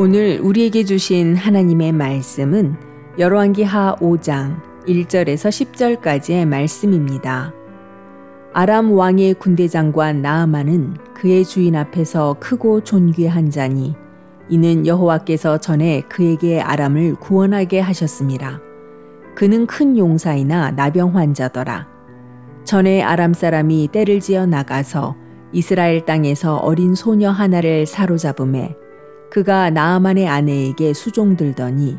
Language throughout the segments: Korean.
오늘 우리에게 주신 하나님의 말씀은 열왕기하 5장 1절에서 10절까지의 말씀입니다. 아람 왕의 군대 장관 나아만은 그의 주인 앞에서 크고 존귀한 자니 이는 여호와께서 전에 그에게 아람을 구원하게 하셨습니다. 그는 큰 용사이나 나병 환자더라. 전에 아람 사람이 때를 지어 나가서 이스라엘 땅에서 어린 소녀 하나를 사로잡음에 그가 나아만의 아내에게 수종들더니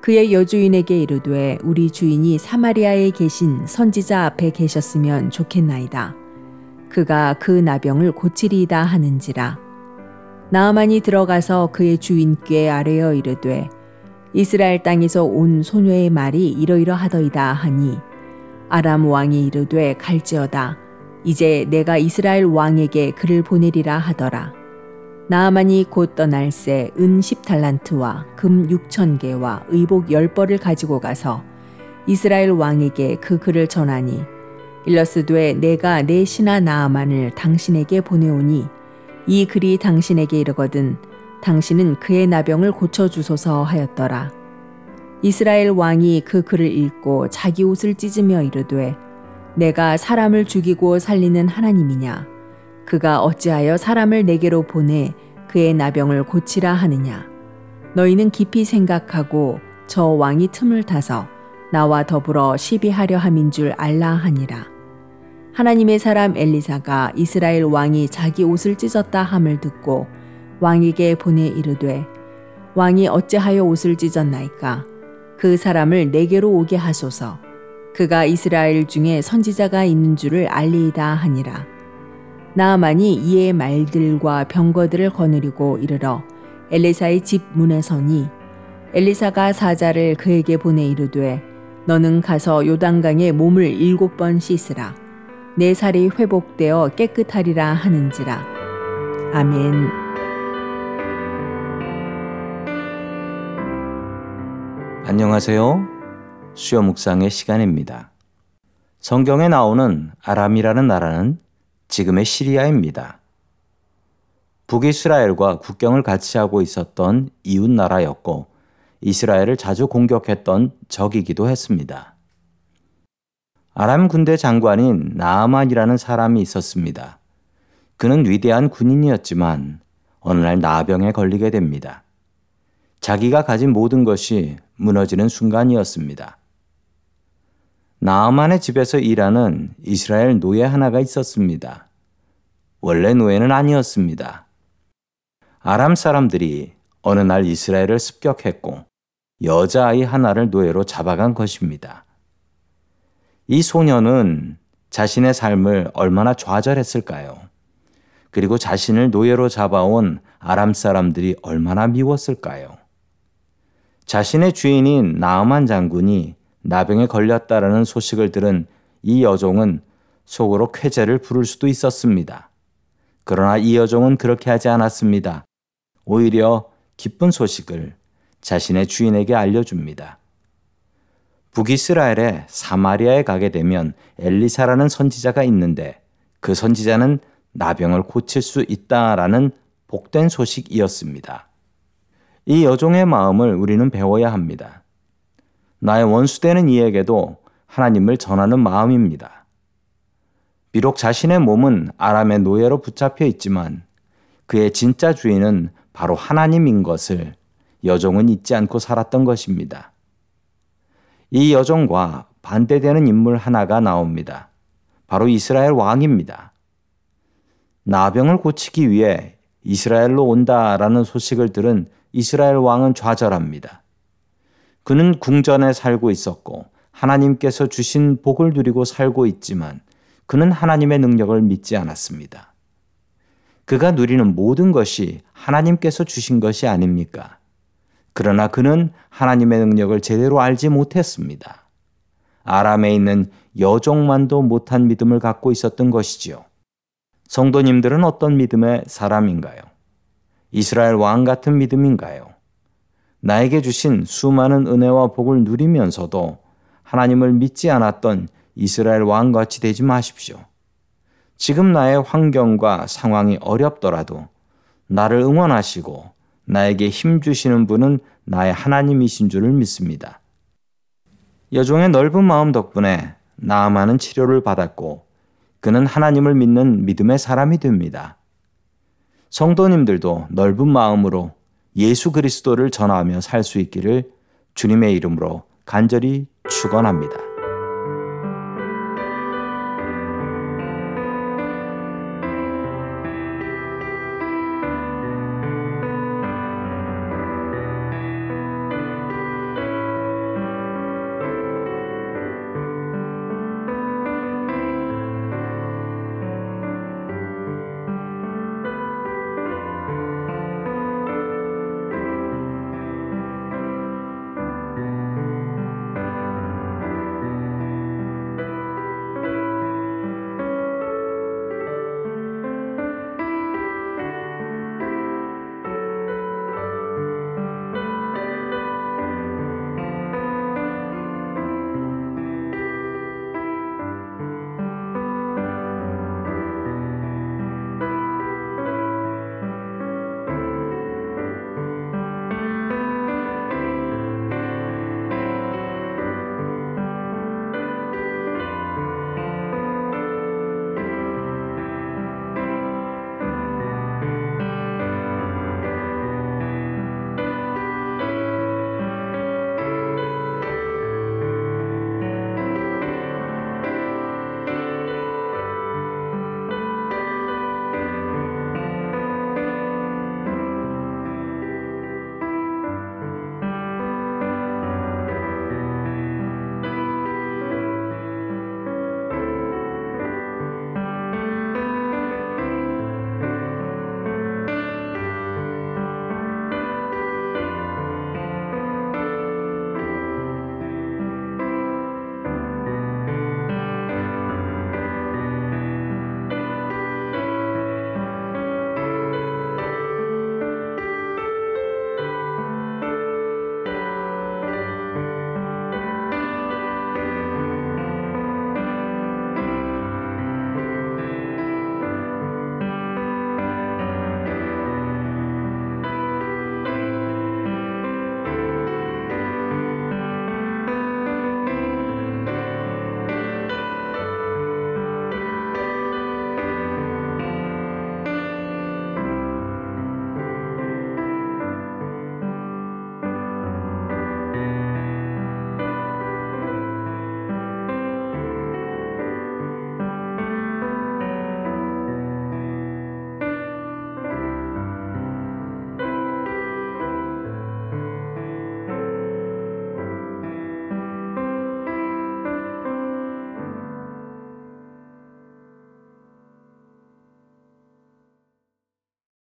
그의 여주인에게 이르되 우리 주인이 사마리아에 계신 선지자 앞에 계셨으면 좋겠나이다. 그가 그 나병을 고치리이다 하는지라. 나아만이 들어가서 그의 주인께 아뢰어 이르되 이스라엘 땅에서 온 소녀의 말이 이러이러하더이다 하니 아람 왕이 이르되 갈지어다 이제 내가 이스라엘 왕에게 그를 보내리라 하더라. 나아만이 곧 떠날 새 은 10달란트와 금 6천 개와 의복 10벌을 가지고 가서 이스라엘 왕에게 그 글을 전하니 일러스되 내가 내 신하 나아만을 당신에게 보내오니 이 글이 당신에게 이르거든 당신은 그의 나병을 고쳐 주소서 하였더라. 이스라엘 왕이 그 글을 읽고 자기 옷을 찢으며 이르되 내가 사람을 죽이고 살리는 하나님이냐 그가 어찌하여 사람을 내게로 보내 그의 나병을 고치라 하느냐. 너희는 깊이 생각하고 저 왕이 틈을 타서 나와 더불어 시비하려 함인 줄 알라 하니라. 하나님의 사람 엘리사가 이스라엘 왕이 자기 옷을 찢었다 함을 듣고 왕에게 보내 이르되 왕이 어찌하여 옷을 찢었나이까 그 사람을 내게로 오게 하소서 그가 이스라엘 중에 선지자가 있는 줄을 알리이다 하니라. 나아만이 이에 말들과 병거들을 거느리고 이르러 엘리사의 집 문에 서니 엘리사가 사자를 그에게 보내 이르되 너는 가서 요단강에 몸을 일곱 번 씻으라 내 살이 회복되어 깨끗하리라 하는지라 아멘. 안녕하세요. 수요 묵상의 시간입니다. 성경에 나오는 아람이라는 나라는 지금의 시리아입니다. 북이스라엘과 국경을 같이 하고 있었던 이웃 나라였고 이스라엘을 자주 공격했던 적이기도 했습니다. 아람 군대 장관인 나아만이라는 사람이 있었습니다. 그는 위대한 군인이었지만 어느 날 나병에 걸리게 됩니다. 자기가 가진 모든 것이 무너지는 순간이었습니다. 나아만의 집에서 일하는 이스라엘 노예 하나가 있었습니다. 원래 노예는 아니었습니다. 아람 사람들이 어느 날 이스라엘을 습격했고 여자아이 하나를 노예로 잡아간 것입니다. 이 소녀는 자신의 삶을 얼마나 좌절했을까요? 그리고 자신을 노예로 잡아온 아람 사람들이 얼마나 미웠을까요? 자신의 주인인 나아만 장군이 나병에 걸렸다라는 소식을 들은 이 여종은 속으로 쾌재를 부를 수도 있었습니다. 그러나 이 여종은 그렇게 하지 않았습니다. 오히려 기쁜 소식을 자신의 주인에게 알려줍니다. 북이스라엘의 사마리아에 가게 되면 엘리사라는 선지자가 있는데 그 선지자는 나병을 고칠 수 있다라는 복된 소식이었습니다. 이 여종의 마음을 우리는 배워야 합니다. 나의 원수되는 이에게도 하나님을 전하는 마음입니다. 비록 자신의 몸은 아람의 노예로 붙잡혀 있지만 그의 진짜 주인은 바로 하나님인 것을 여종은 잊지 않고 살았던 것입니다. 이 여종과 반대되는 인물 하나가 나옵니다. 바로 이스라엘 왕입니다. 나병을 고치기 위해 이스라엘로 온다라는 소식을 들은 이스라엘 왕은 좌절합니다. 그는 궁전에 살고 있었고 하나님께서 주신 복을 누리고 살고 있지만 그는 하나님의 능력을 믿지 않았습니다. 그가 누리는 모든 것이 하나님께서 주신 것이 아닙니까? 그러나 그는 하나님의 능력을 제대로 알지 못했습니다. 아람에 있는 여종만도 못한 믿음을 갖고 있었던 것이지요. 성도님들은 어떤 믿음의 사람인가요? 이스라엘 왕 같은 믿음인가요? 나에게 주신 수많은 은혜와 복을 누리면서도 하나님을 믿지 않았던 이스라엘 왕같이 되지 마십시오. 지금 나의 환경과 상황이 어렵더라도 나를 응원하시고 나에게 힘 주시는 분은 나의 하나님이신 줄을 믿습니다. 여종의 넓은 마음 덕분에 나아만은 치료를 받았고 그는 하나님을 믿는 믿음의 사람이 됩니다. 성도님들도 넓은 마음으로 예수 그리스도를 전하며 살 수 있기를 주님의 이름으로 간절히 축원합니다.